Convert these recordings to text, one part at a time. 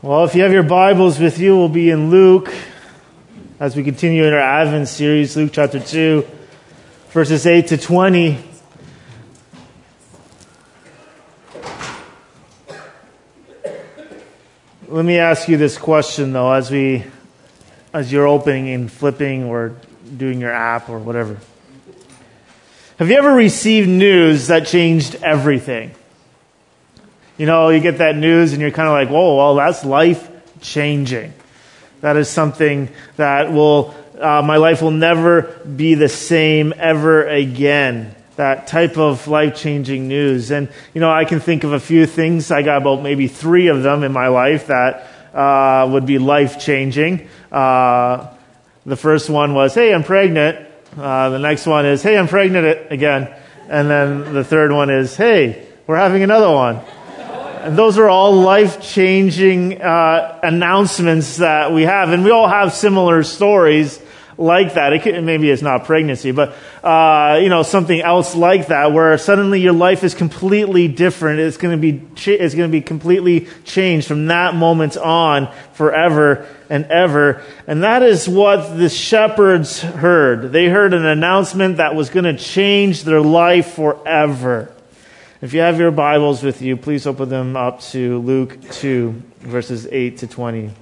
Well, if you have your Bibles with you, we'll be in Luke as we continue in our Advent series, Luke chapter 2, verses 8 to 20. Let me ask you this question though, as we, as you're opening and flipping or doing your app or whatever. Have you ever received news that changed everything? You know, you get that news and you're kind of like, whoa, well, that's life changing. That is something that will, uh, my life will never be the same ever again. That type of life changing news. And, you know, I can think of a few things. I got about maybe three of them in my life that uh, would be life changing. Uh, the first one was, hey, I'm pregnant. Uh, the next one is, hey, I'm pregnant again. And then the third one is, hey, we're having another one. And those are all life changing uh, announcements that we have. And we all have similar stories like that. It could, maybe it's not pregnancy, but, uh, you know, something else like that where suddenly your life is completely different. It's going to be, it's going to be completely changed from that moment on forever and ever. And that is what the shepherds heard. They heard an announcement that was going to change their life forever. If you have your Bibles with you, please open them up to Luke 2, verses 8 to 20.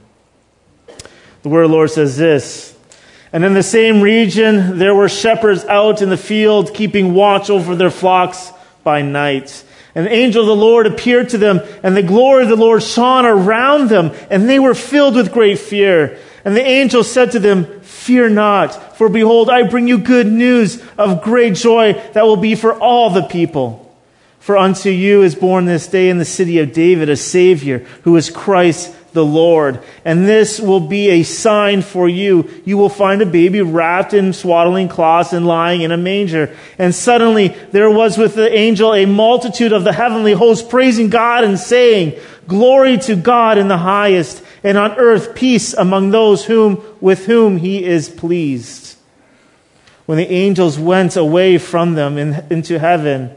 The word of the Lord says this And in the same region there were shepherds out in the field, keeping watch over their flocks by night. And the angel of the Lord appeared to them, and the glory of the Lord shone around them, and they were filled with great fear. And the angel said to them, Fear not, for behold, I bring you good news of great joy that will be for all the people. For unto you is born this day in the city of David a Savior, who is Christ the Lord. And this will be a sign for you. You will find a baby wrapped in swaddling cloths and lying in a manger. And suddenly there was with the angel a multitude of the heavenly host praising God and saying, Glory to God in the highest, and on earth peace among those whom, with whom he is pleased. When the angels went away from them in, into heaven,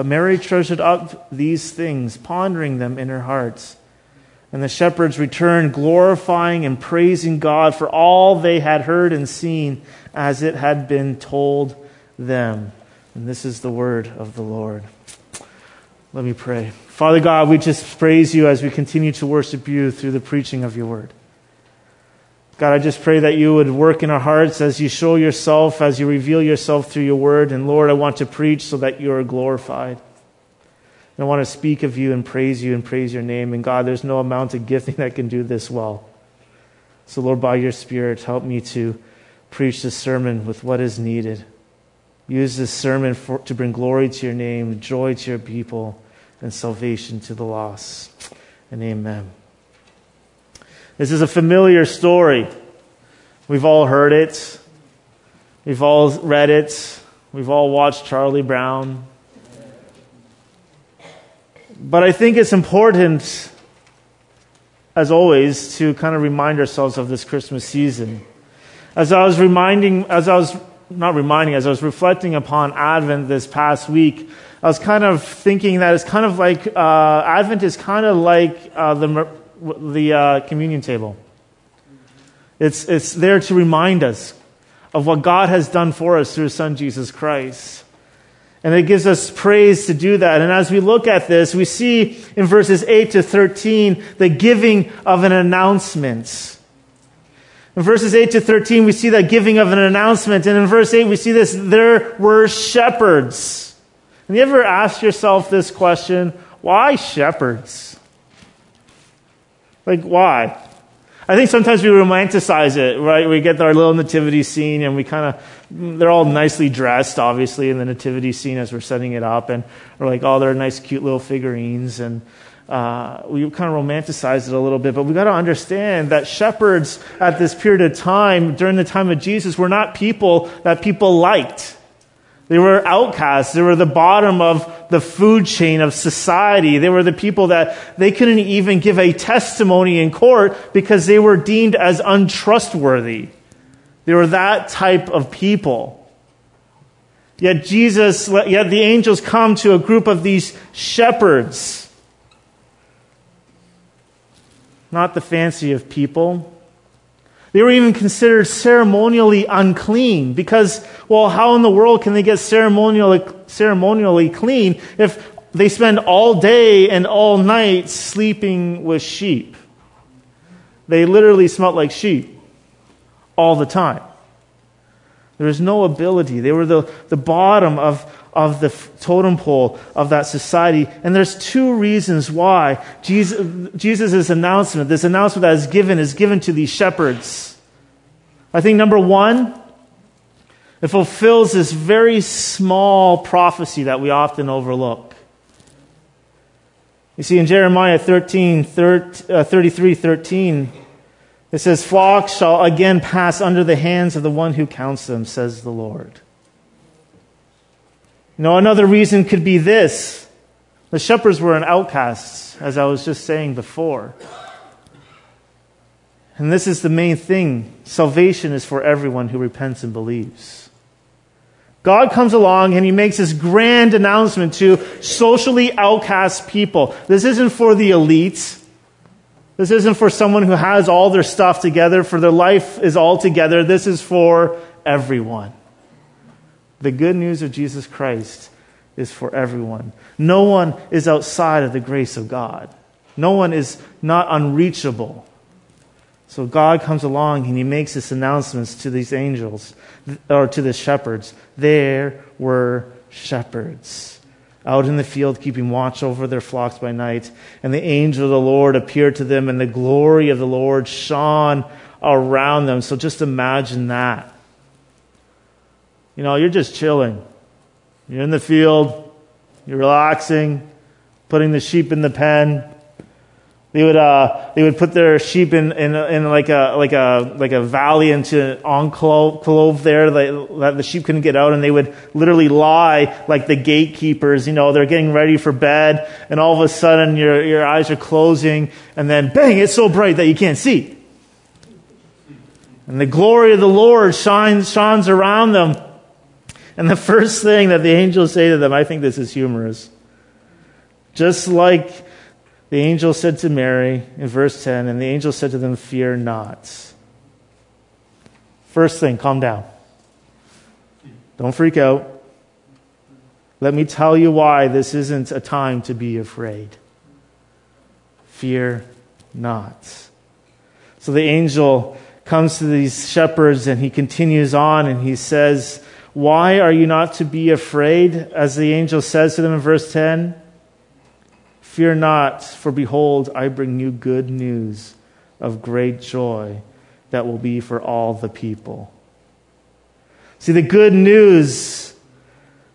But Mary treasured up these things, pondering them in her hearts. And the shepherds returned, glorifying and praising God for all they had heard and seen as it had been told them. And this is the word of the Lord. Let me pray. Father God, we just praise you as we continue to worship you through the preaching of your word. God, I just pray that you would work in our hearts as you show yourself, as you reveal yourself through your word. And Lord, I want to preach so that you are glorified. And I want to speak of you and praise you and praise your name. And God, there's no amount of gifting that can do this well. So, Lord, by your Spirit, help me to preach this sermon with what is needed. Use this sermon for, to bring glory to your name, joy to your people, and salvation to the lost. And amen. This is a familiar story. We've all heard it. We've all read it. We've all watched Charlie Brown. But I think it's important, as always, to kind of remind ourselves of this Christmas season. As I was reminding, as I was not reminding, as I was reflecting upon Advent this past week, I was kind of thinking that it's kind of like uh, Advent is kind of like uh, the the uh, communion table. It's, it's there to remind us of what God has done for us through His Son, Jesus Christ. And it gives us praise to do that. And as we look at this, we see in verses 8 to 13 the giving of an announcement. In verses 8 to 13, we see that giving of an announcement. And in verse 8, we see this there were shepherds. And you ever ask yourself this question why shepherds? Like, why? I think sometimes we romanticize it, right? We get our little nativity scene and we kind of, they're all nicely dressed, obviously, in the nativity scene as we're setting it up. And we're like, oh, they're nice, cute little figurines. And, uh, we kind of romanticize it a little bit, but we got to understand that shepherds at this period of time, during the time of Jesus, were not people that people liked. They were outcasts. They were the bottom of the food chain of society. They were the people that they couldn't even give a testimony in court because they were deemed as untrustworthy. They were that type of people. Yet Jesus, yet the angels come to a group of these shepherds not the fancy of people. They were even considered ceremonially unclean because, well, how in the world can they get ceremonially, ceremonially clean if they spend all day and all night sleeping with sheep? They literally smelled like sheep all the time. There was no ability. They were the, the bottom of, of the totem pole of that society. And there's two reasons why Jesus, Jesus' announcement, this announcement that is given, is given to these shepherds. I think number one, it fulfills this very small prophecy that we often overlook. You see, in Jeremiah 13, 30, uh, 33, 13, it says, Flocks shall again pass under the hands of the one who counts them, says the Lord. You know, another reason could be this. The shepherds were an outcasts, as I was just saying before. And this is the main thing. Salvation is for everyone who repents and believes. God comes along and he makes this grand announcement to socially outcast people. This isn't for the elites. This isn't for someone who has all their stuff together, for their life is all together. This is for everyone. The good news of Jesus Christ is for everyone. No one is outside of the grace of God. No one is not unreachable. So God comes along and he makes this announcements to these angels or to the shepherds. There were shepherds out in the field keeping watch over their flocks by night. And the angel of the Lord appeared to them and the glory of the Lord shone around them. So just imagine that. You know, you're just chilling. You're in the field, you're relaxing, putting the sheep in the pen. They would, uh, they would put their sheep in, in, in like a, like a, like a valley into an enclave there that the sheep couldn't get out and they would literally lie like the gatekeepers, you know, they're getting ready for bed and all of a sudden your, your eyes are closing and then bang, it's so bright that you can't see. And the glory of the Lord shines, shines around them. And the first thing that the angels say to them, I think this is humorous. Just like the angel said to Mary in verse 10, and the angel said to them, Fear not. First thing, calm down. Don't freak out. Let me tell you why this isn't a time to be afraid. Fear not. So the angel comes to these shepherds and he continues on and he says, why are you not to be afraid? As the angel says to them in verse 10 Fear not, for behold, I bring you good news of great joy that will be for all the people. See, the good news,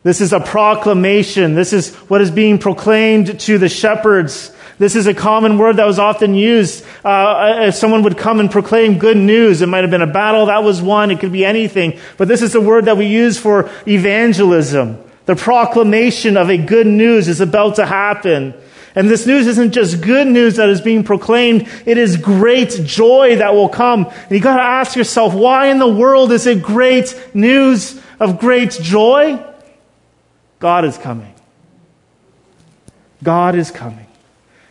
this is a proclamation. This is what is being proclaimed to the shepherds this is a common word that was often used. Uh, if someone would come and proclaim good news, it might have been a battle, that was one, it could be anything. But this is the word that we use for evangelism. The proclamation of a good news is about to happen. And this news isn't just good news that is being proclaimed, it is great joy that will come. And you gotta ask yourself, why in the world is it great news of great joy? God is coming. God is coming.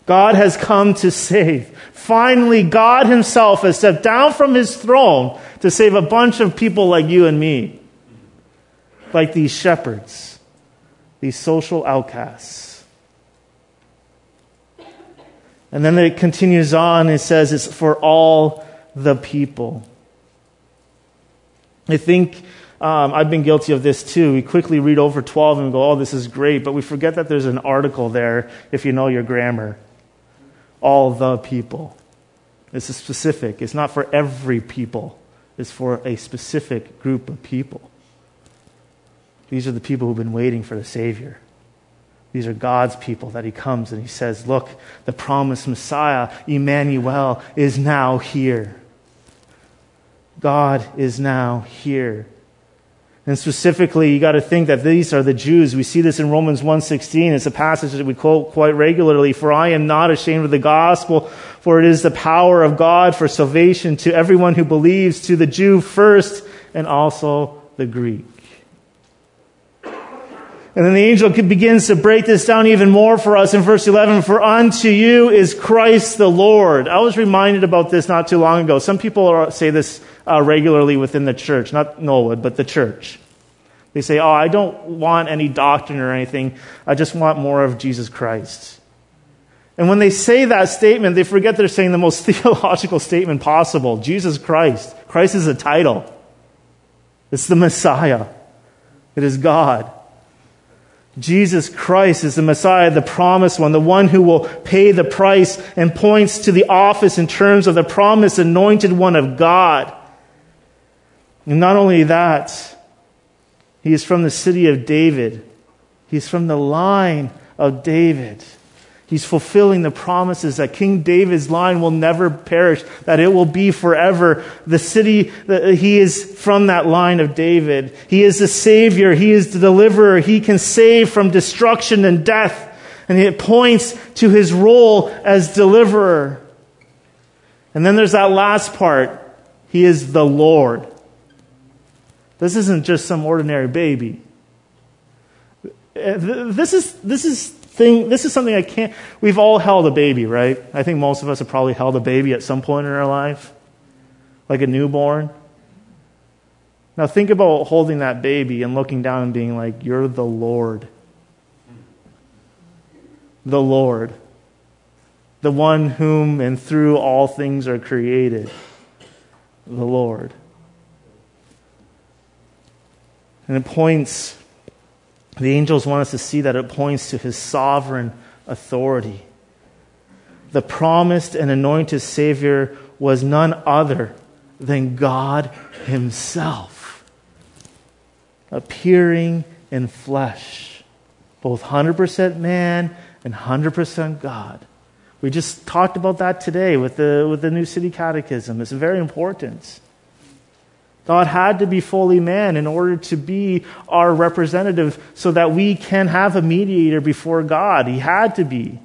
God has come to save. Finally, God Himself has stepped down from His throne to save a bunch of people like you and me, like these shepherds, these social outcasts. And then it continues on, it says it's for all the people. I think um, I've been guilty of this too. We quickly read over 12 and go, oh, this is great, but we forget that there's an article there if you know your grammar all the people. It's specific. It's not for every people. It's for a specific group of people. These are the people who've been waiting for the Savior. These are God's people that he comes and he says, Look, the promised Messiah, Emmanuel, is now here. God is now here. And specifically, you got to think that these are the Jews. We see this in Romans 1:16. It's a passage that we quote quite regularly. For I am not ashamed of the gospel, for it is the power of God for salvation to everyone who believes, to the Jew first, and also the Greek. And then the angel begins to break this down even more for us in verse 11. For unto you is Christ the Lord. I was reminded about this not too long ago. Some people say this uh, regularly within the church, not Knollwood, but the church. They say, Oh, I don't want any doctrine or anything. I just want more of Jesus Christ. And when they say that statement, they forget they're saying the most theological statement possible Jesus Christ. Christ is a title, it's the Messiah, it is God. Jesus Christ is the Messiah, the promised one, the one who will pay the price and points to the office in terms of the promised anointed one of God. And not only that, he is from the city of David. He's from the line of David. He's fulfilling the promises that King David's line will never perish, that it will be forever. The city, that he is from that line of David. He is the Savior. He is the deliverer. He can save from destruction and death. And it points to his role as deliverer. And then there's that last part. He is the Lord. This isn't just some ordinary baby. Uh, this is, this is thing, this is something I can't, we've all held a baby, right? I think most of us have probably held a baby at some point in our life, like a newborn. Now think about holding that baby and looking down and being like, You're the Lord. The Lord. The one whom and through all things are created. The Lord. And it points, the angels want us to see that it points to his sovereign authority. The promised and anointed Savior was none other than God Himself, appearing in flesh, both 100% man and 100% God. We just talked about that today with the, with the New City Catechism. It's very important. God had to be fully man in order to be our representative so that we can have a mediator before God. He had to be.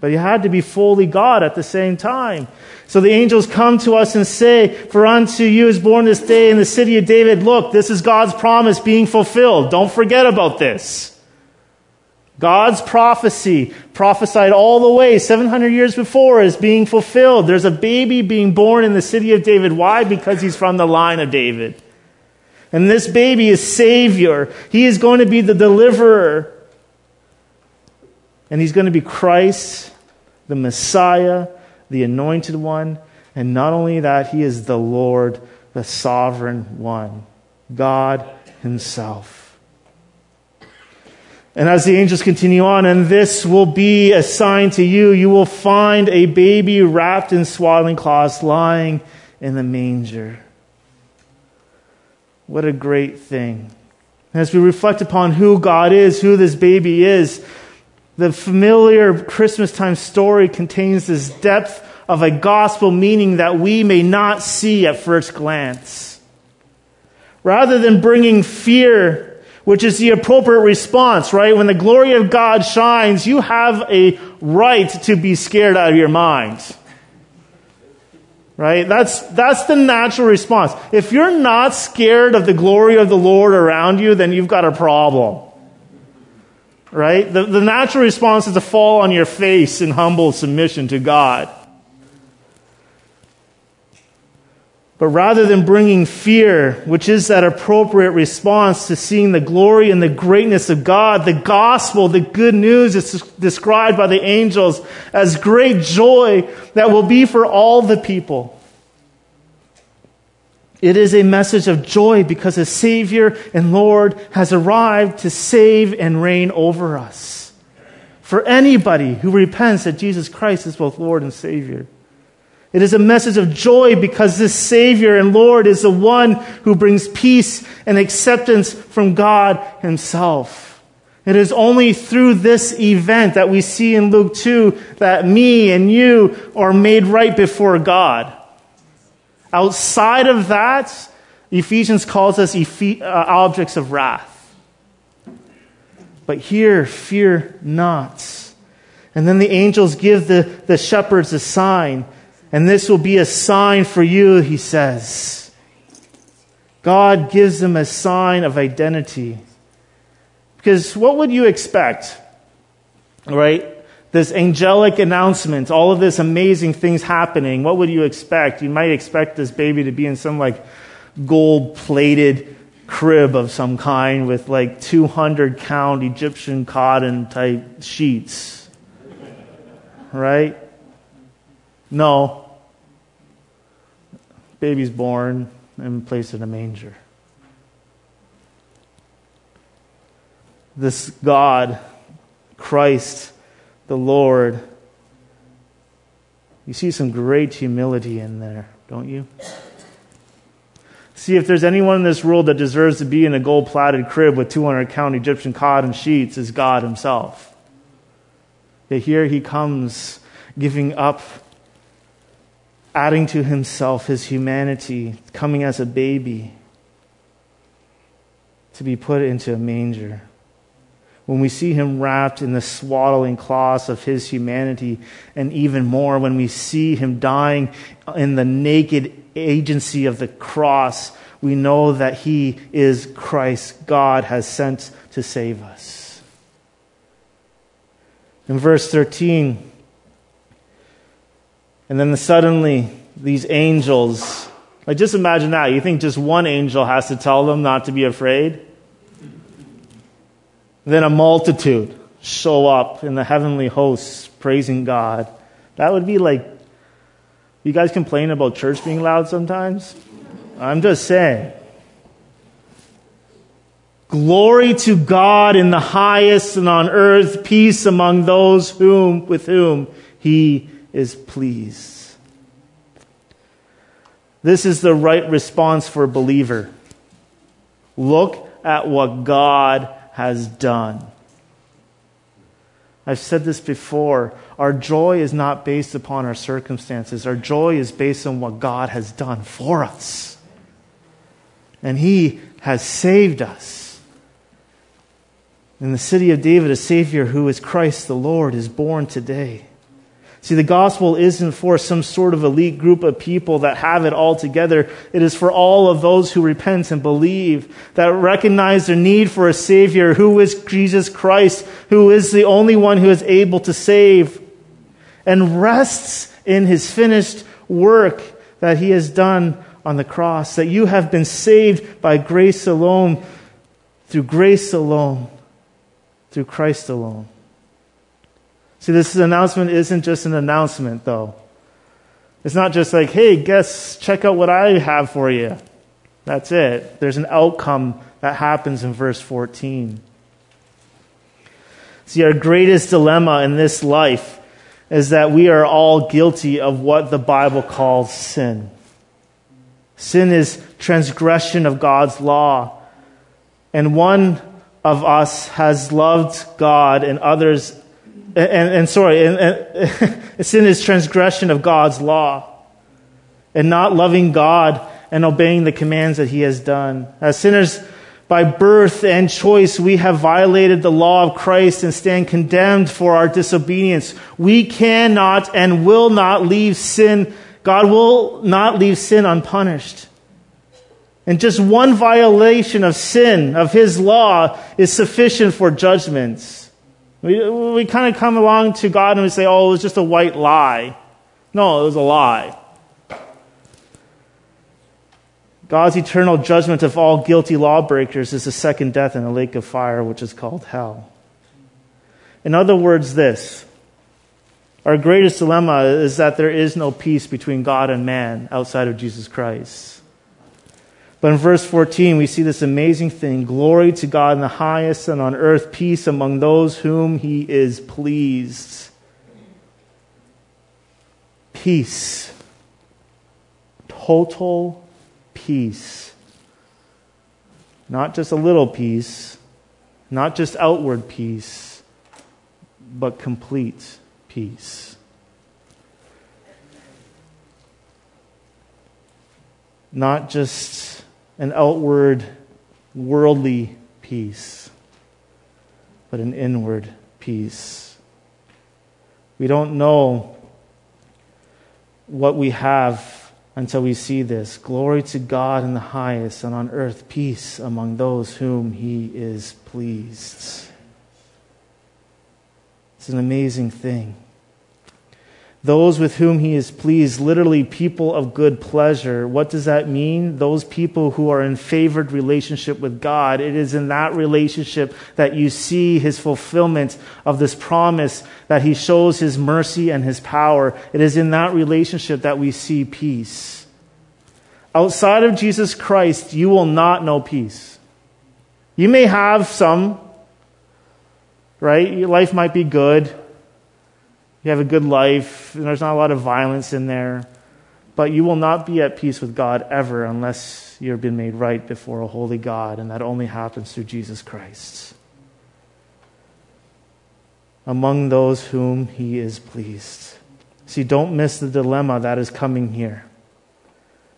But he had to be fully God at the same time. So the angels come to us and say, For unto you is born this day in the city of David. Look, this is God's promise being fulfilled. Don't forget about this. God's prophecy, prophesied all the way 700 years before, is being fulfilled. There's a baby being born in the city of David. Why? Because he's from the line of David. And this baby is Savior. He is going to be the deliverer. And he's going to be Christ, the Messiah, the anointed one. And not only that, he is the Lord, the sovereign one, God himself. And as the angels continue on, and this will be a sign to you, you will find a baby wrapped in swaddling cloths lying in the manger. What a great thing. As we reflect upon who God is, who this baby is, the familiar Christmas time story contains this depth of a gospel meaning that we may not see at first glance. Rather than bringing fear which is the appropriate response, right? When the glory of God shines, you have a right to be scared out of your mind. Right? That's, that's the natural response. If you're not scared of the glory of the Lord around you, then you've got a problem. Right? The, the natural response is to fall on your face in humble submission to God. But rather than bringing fear, which is that appropriate response to seeing the glory and the greatness of God, the gospel, the good news is described by the angels as great joy that will be for all the people. It is a message of joy because a Savior and Lord has arrived to save and reign over us. For anybody who repents that Jesus Christ is both Lord and Savior. It is a message of joy because this Savior and Lord is the one who brings peace and acceptance from God Himself. It is only through this event that we see in Luke 2 that me and you are made right before God. Outside of that, Ephesians calls us uh, objects of wrath. But here, fear not. And then the angels give the, the shepherds a sign. And this will be a sign for you, he says. God gives them a sign of identity. Because what would you expect? Right? This angelic announcement, all of this amazing things happening. What would you expect? You might expect this baby to be in some like gold plated crib of some kind with like 200 count Egyptian cotton type sheets. Right? No. Baby's born and placed in a manger. This God, Christ, the Lord, you see some great humility in there, don't you? See if there's anyone in this world that deserves to be in a gold plated crib with 200 count Egyptian cotton sheets is God Himself. Yet here He comes giving up, adding to Himself His humanity, coming as a baby to be put into a manger. When we see Him wrapped in the swaddling cloths of His humanity, and even more when we see Him dying in the naked agency of the cross, we know that He is Christ, God has sent to save us. In verse 13, and then suddenly these angels, like just imagine that. You think just one angel has to tell them not to be afraid? Then a multitude show up in the heavenly hosts praising God. That would be like you guys complain about church being loud sometimes? I'm just saying. Glory to God in the highest and on earth peace among those whom with whom he is pleased. This is the right response for a believer. Look at what God has done. I've said this before. Our joy is not based upon our circumstances. Our joy is based on what God has done for us. And He has saved us. In the city of David, a Savior who is Christ the Lord is born today. See, the gospel isn't for some sort of elite group of people that have it all together. It is for all of those who repent and believe, that recognize their need for a Savior who is Jesus Christ, who is the only one who is able to save, and rests in his finished work that he has done on the cross. That you have been saved by grace alone, through grace alone, through Christ alone. See, this announcement isn't just an announcement, though. It's not just like, hey, guess, check out what I have for you. That's it. There's an outcome that happens in verse 14. See, our greatest dilemma in this life is that we are all guilty of what the Bible calls sin. Sin is transgression of God's law. And one of us has loved God and others and, and sorry, and, and sin is transgression of God's law and not loving God and obeying the commands that He has done. As sinners, by birth and choice, we have violated the law of Christ and stand condemned for our disobedience. We cannot and will not leave sin. God will not leave sin unpunished. And just one violation of sin, of His law, is sufficient for judgments. We, we kind of come along to God and we say, oh, it was just a white lie. No, it was a lie. God's eternal judgment of all guilty lawbreakers is the second death in the lake of fire, which is called hell. In other words, this our greatest dilemma is that there is no peace between God and man outside of Jesus Christ. But in verse 14, we see this amazing thing glory to God in the highest, and on earth peace among those whom he is pleased. Peace. Total peace. Not just a little peace, Not just outward peace, but complete peace. Not just an outward worldly peace, but an inward peace. We don't know what we have until we see this. Glory to God in the highest, and on earth peace among those whom he is pleased. It's an amazing thing. Those with whom he is pleased, literally people of good pleasure. What does that mean? Those people who are in favored relationship with God. It is in that relationship that you see his fulfillment of this promise that he shows his mercy and his power. It is in that relationship that we see peace. Outside of Jesus Christ, you will not know peace. You may have some, right? Your life might be good you have a good life, and there's not a lot of violence in there. But you will not be at peace with God ever unless you've been made right before a holy God, and that only happens through Jesus Christ. Among those whom he is pleased. See, don't miss the dilemma that is coming here.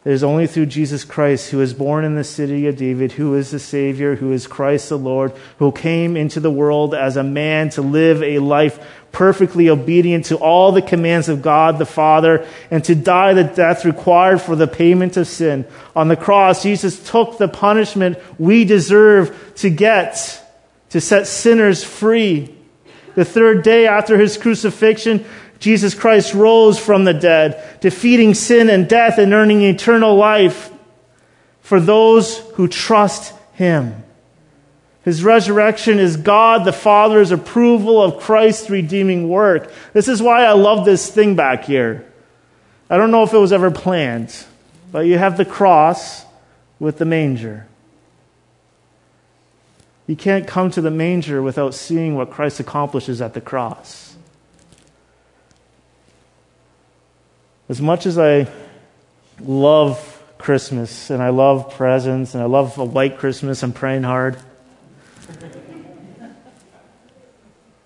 It is only through Jesus Christ, who is born in the city of David, who is the Savior, who is Christ the Lord, who came into the world as a man to live a life perfectly obedient to all the commands of God the Father, and to die the death required for the payment of sin. On the cross, Jesus took the punishment we deserve to get, to set sinners free. The third day after his crucifixion, Jesus Christ rose from the dead, defeating sin and death and earning eternal life for those who trust him. His resurrection is God the Father's approval of Christ's redeeming work. This is why I love this thing back here. I don't know if it was ever planned, but you have the cross with the manger. You can't come to the manger without seeing what Christ accomplishes at the cross. As much as I love Christmas and I love presents and I love a white Christmas, I'm praying hard.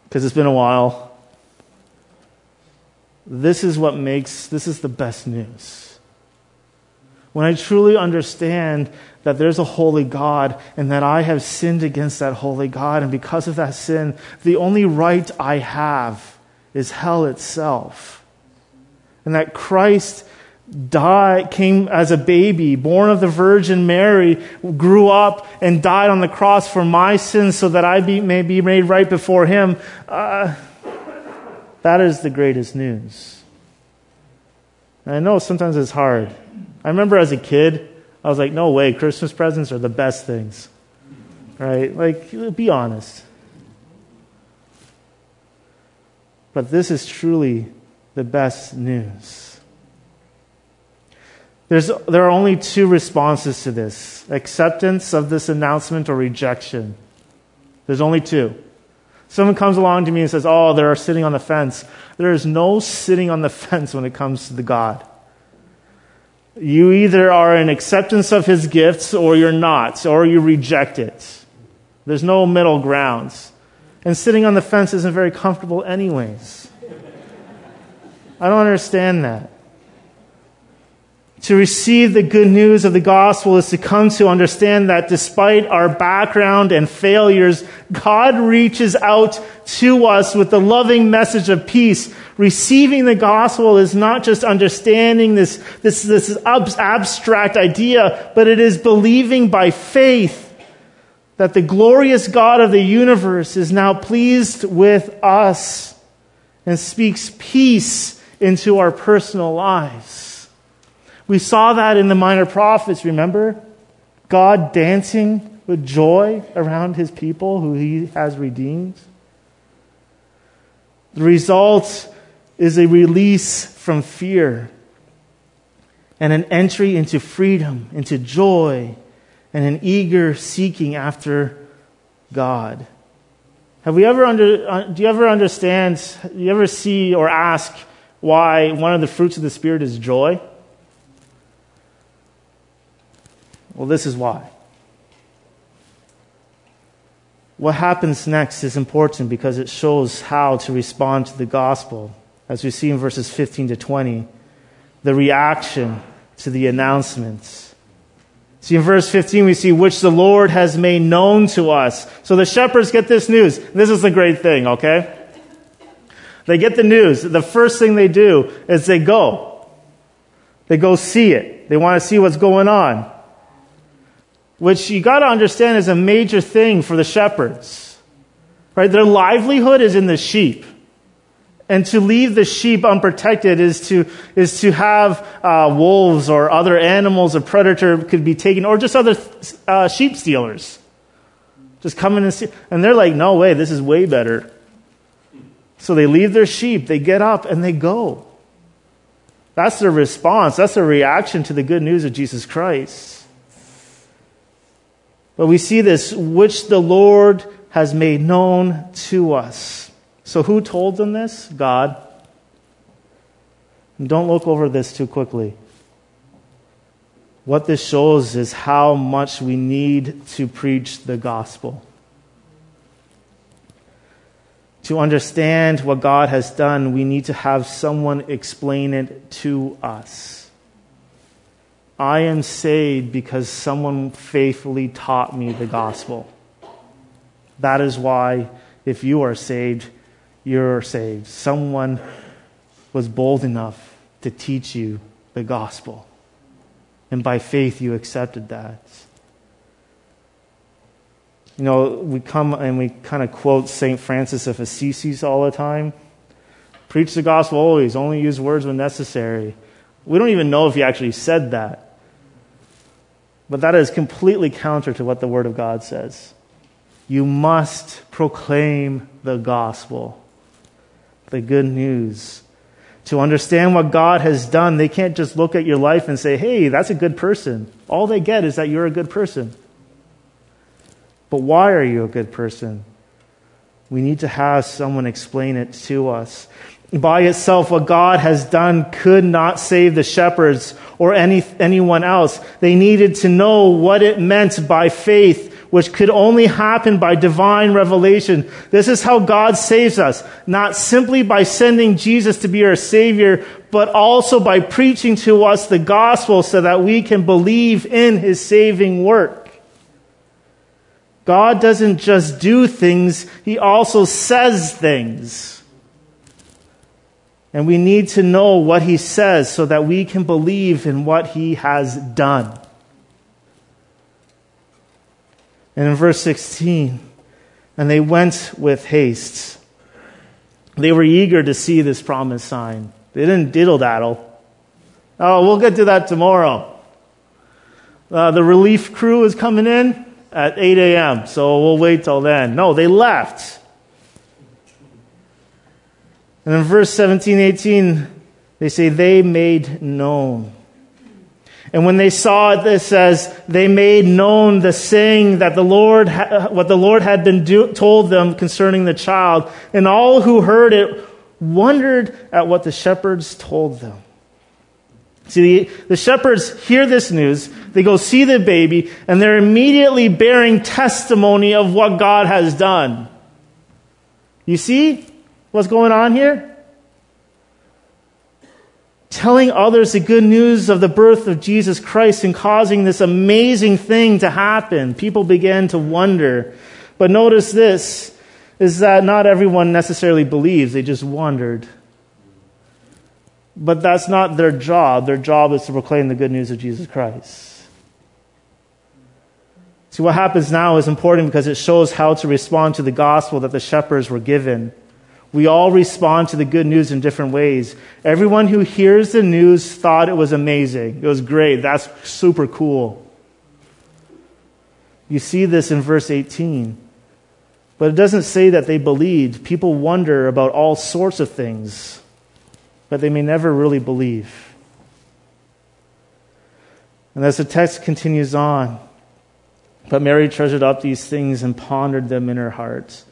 Because it's been a while. This is what makes, this is the best news. When I truly understand that there's a holy God and that I have sinned against that holy God, and because of that sin, the only right I have is hell itself and that Christ died, came as a baby, born of the Virgin Mary, grew up and died on the cross for my sins so that I be, may be made right before Him. Uh, that is the greatest news. And I know sometimes it's hard. I remember as a kid, I was like, no way, Christmas presents are the best things. Right? Like, be honest. But this is truly the best news. There's, there are only two responses to this acceptance of this announcement or rejection. There's only two. Someone comes along to me and says, Oh, they're sitting on the fence. There is no sitting on the fence when it comes to the God. You either are in acceptance of his gifts or you're not, or you reject it. There's no middle grounds. And sitting on the fence isn't very comfortable, anyways. I don't understand that. To receive the good news of the gospel is to come to understand that despite our background and failures, God reaches out to us with the loving message of peace. Receiving the gospel is not just understanding this, this, this abstract idea, but it is believing by faith that the glorious God of the universe is now pleased with us and speaks peace into our personal lives. We saw that in the minor prophets, remember? God dancing with joy around his people who he has redeemed. The result is a release from fear and an entry into freedom, into joy, and an eager seeking after God. Have we ever under, uh, do you ever understand, do you ever see or ask, why one of the fruits of the Spirit is joy? Well, this is why. what happens next is important because it shows how to respond to the gospel. As we see in verses 15 to 20, the reaction to the announcements. See, in verse 15, we see which the Lord has made known to us. So the shepherds get this news. This is the great thing, okay? They get the news. The first thing they do is they go. They go see it. They want to see what's going on which you got to understand is a major thing for the shepherds. Right? Their livelihood is in the sheep. And to leave the sheep unprotected is to, is to have uh, wolves or other animals, a predator could be taken, or just other uh, sheep stealers. Just come in and see. And they're like, no way, this is way better. So they leave their sheep, they get up, and they go. That's their response. That's their reaction to the good news of Jesus Christ. But we see this, which the Lord has made known to us. So who told them this? God. And don't look over this too quickly. What this shows is how much we need to preach the gospel. To understand what God has done, we need to have someone explain it to us. I am saved because someone faithfully taught me the gospel. That is why, if you are saved, you're saved. Someone was bold enough to teach you the gospel. And by faith, you accepted that. You know, we come and we kind of quote St. Francis of Assisi all the time. Preach the gospel always, only use words when necessary. We don't even know if he actually said that. But that is completely counter to what the Word of God says. You must proclaim the gospel, the good news. To understand what God has done, they can't just look at your life and say, hey, that's a good person. All they get is that you're a good person. But why are you a good person? We need to have someone explain it to us by itself, what God has done could not save the shepherds or any, anyone else. They needed to know what it meant by faith, which could only happen by divine revelation. This is how God saves us, not simply by sending Jesus to be our Savior, but also by preaching to us the gospel so that we can believe in His saving work. God doesn't just do things, He also says things. And we need to know what he says so that we can believe in what he has done. And in verse 16, and they went with haste. They were eager to see this promised sign. They didn't diddle daddle. Oh, we'll get to that tomorrow. Uh, the relief crew is coming in at 8 a.m., so we'll wait till then. No, they left. And in verse 17, 18, they say, they made known. And when they saw it, it says, they made known the saying that the Lord, what the Lord had been do, told them concerning the child. And all who heard it wondered at what the shepherds told them. See, the, the shepherds hear this news, they go see the baby, and they're immediately bearing testimony of what God has done. You see? What's going on here? Telling others the good news of the birth of Jesus Christ and causing this amazing thing to happen. People began to wonder. But notice this is that not everyone necessarily believes, they just wondered. But that's not their job. Their job is to proclaim the good news of Jesus Christ. See, what happens now is important because it shows how to respond to the gospel that the shepherds were given. We all respond to the good news in different ways. Everyone who hears the news thought it was amazing. It was great. That's super cool. You see this in verse 18. But it doesn't say that they believed. People wonder about all sorts of things, but they may never really believe. And as the text continues on, but Mary treasured up these things and pondered them in her heart.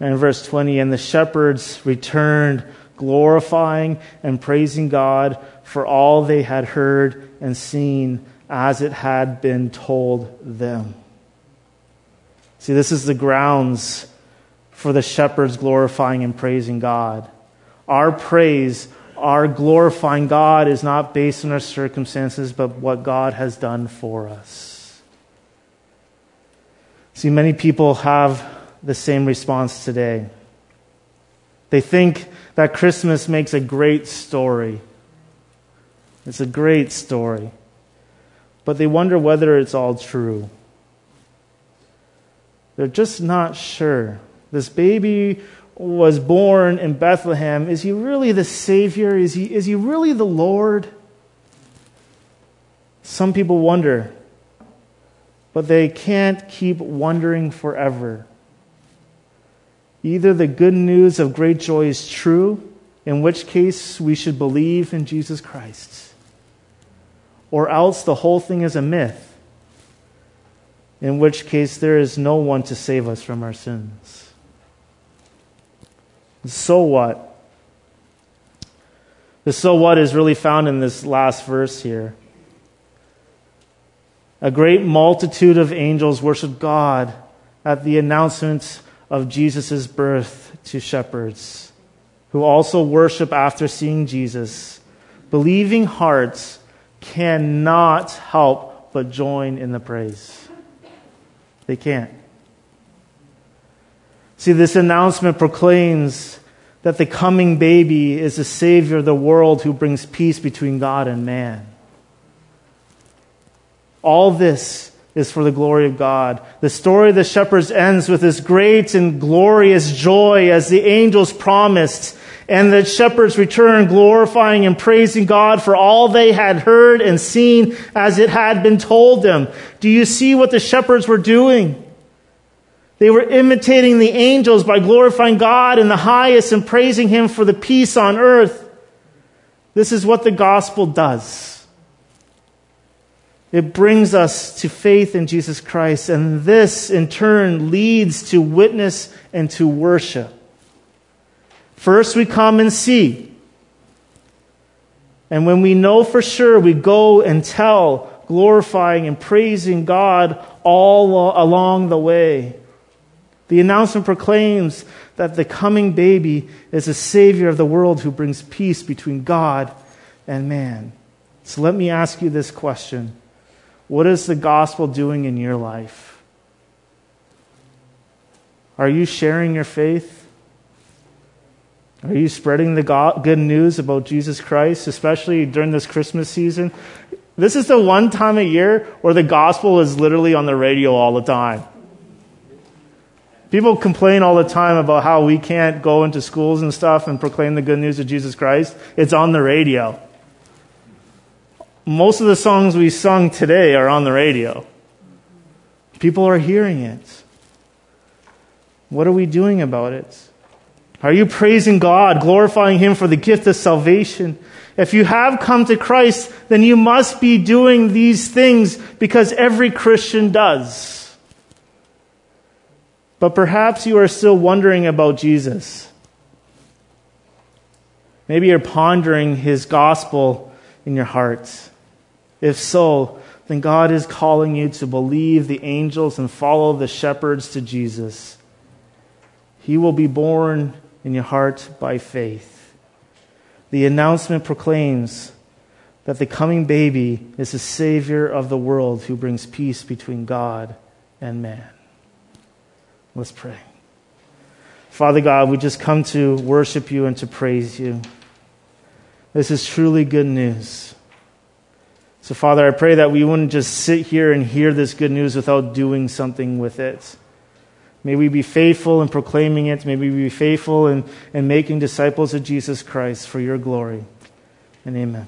And in verse 20, and the shepherds returned, glorifying and praising God for all they had heard and seen as it had been told them. See, this is the grounds for the shepherds glorifying and praising God. Our praise, our glorifying God is not based on our circumstances, but what God has done for us. See, many people have the same response today. They think that Christmas makes a great story. It's a great story. But they wonder whether it's all true. They're just not sure. This baby was born in Bethlehem. Is he really the Savior? Is he, is he really the Lord? Some people wonder, but they can't keep wondering forever. Either the good news of great joy is true, in which case we should believe in Jesus Christ, or else the whole thing is a myth, in which case there is no one to save us from our sins. So what? The so what is really found in this last verse here. A great multitude of angels worshiped God at the announcement of Jesus' birth to shepherds, who also worship after seeing Jesus. Believing hearts cannot help but join in the praise. They can't. See, this announcement proclaims that the coming baby is the Savior of the world who brings peace between God and man. All this is for the glory of God. The story of the shepherds ends with this great and glorious joy as the angels promised, and the shepherds return glorifying and praising God for all they had heard and seen as it had been told them. Do you see what the shepherds were doing? They were imitating the angels by glorifying God in the highest and praising Him for the peace on earth. This is what the gospel does. It brings us to faith in Jesus Christ, and this in turn leads to witness and to worship. First, we come and see. And when we know for sure, we go and tell, glorifying and praising God all along the way. The announcement proclaims that the coming baby is a savior of the world who brings peace between God and man. So let me ask you this question What is the gospel doing in your life? Are you sharing your faith? Are you spreading the good news about Jesus Christ, especially during this Christmas season? This is the one time a year where the gospel is literally on the radio all the time. People complain all the time about how we can't go into schools and stuff and proclaim the good news of Jesus Christ. It's on the radio. Most of the songs we sung today are on the radio. People are hearing it. What are we doing about it? Are you praising God, glorifying Him for the gift of salvation? If you have come to Christ, then you must be doing these things because every Christian does. But perhaps you are still wondering about Jesus. Maybe you're pondering his gospel in your heart. If so, then God is calling you to believe the angels and follow the shepherds to Jesus. He will be born in your heart by faith. The announcement proclaims that the coming baby is the Savior of the world who brings peace between God and man. Let's pray. Father God, we just come to worship you and to praise you. This is truly good news. So, Father, I pray that we wouldn't just sit here and hear this good news without doing something with it. May we be faithful in proclaiming it. May we be faithful in, in making disciples of Jesus Christ for your glory. And amen.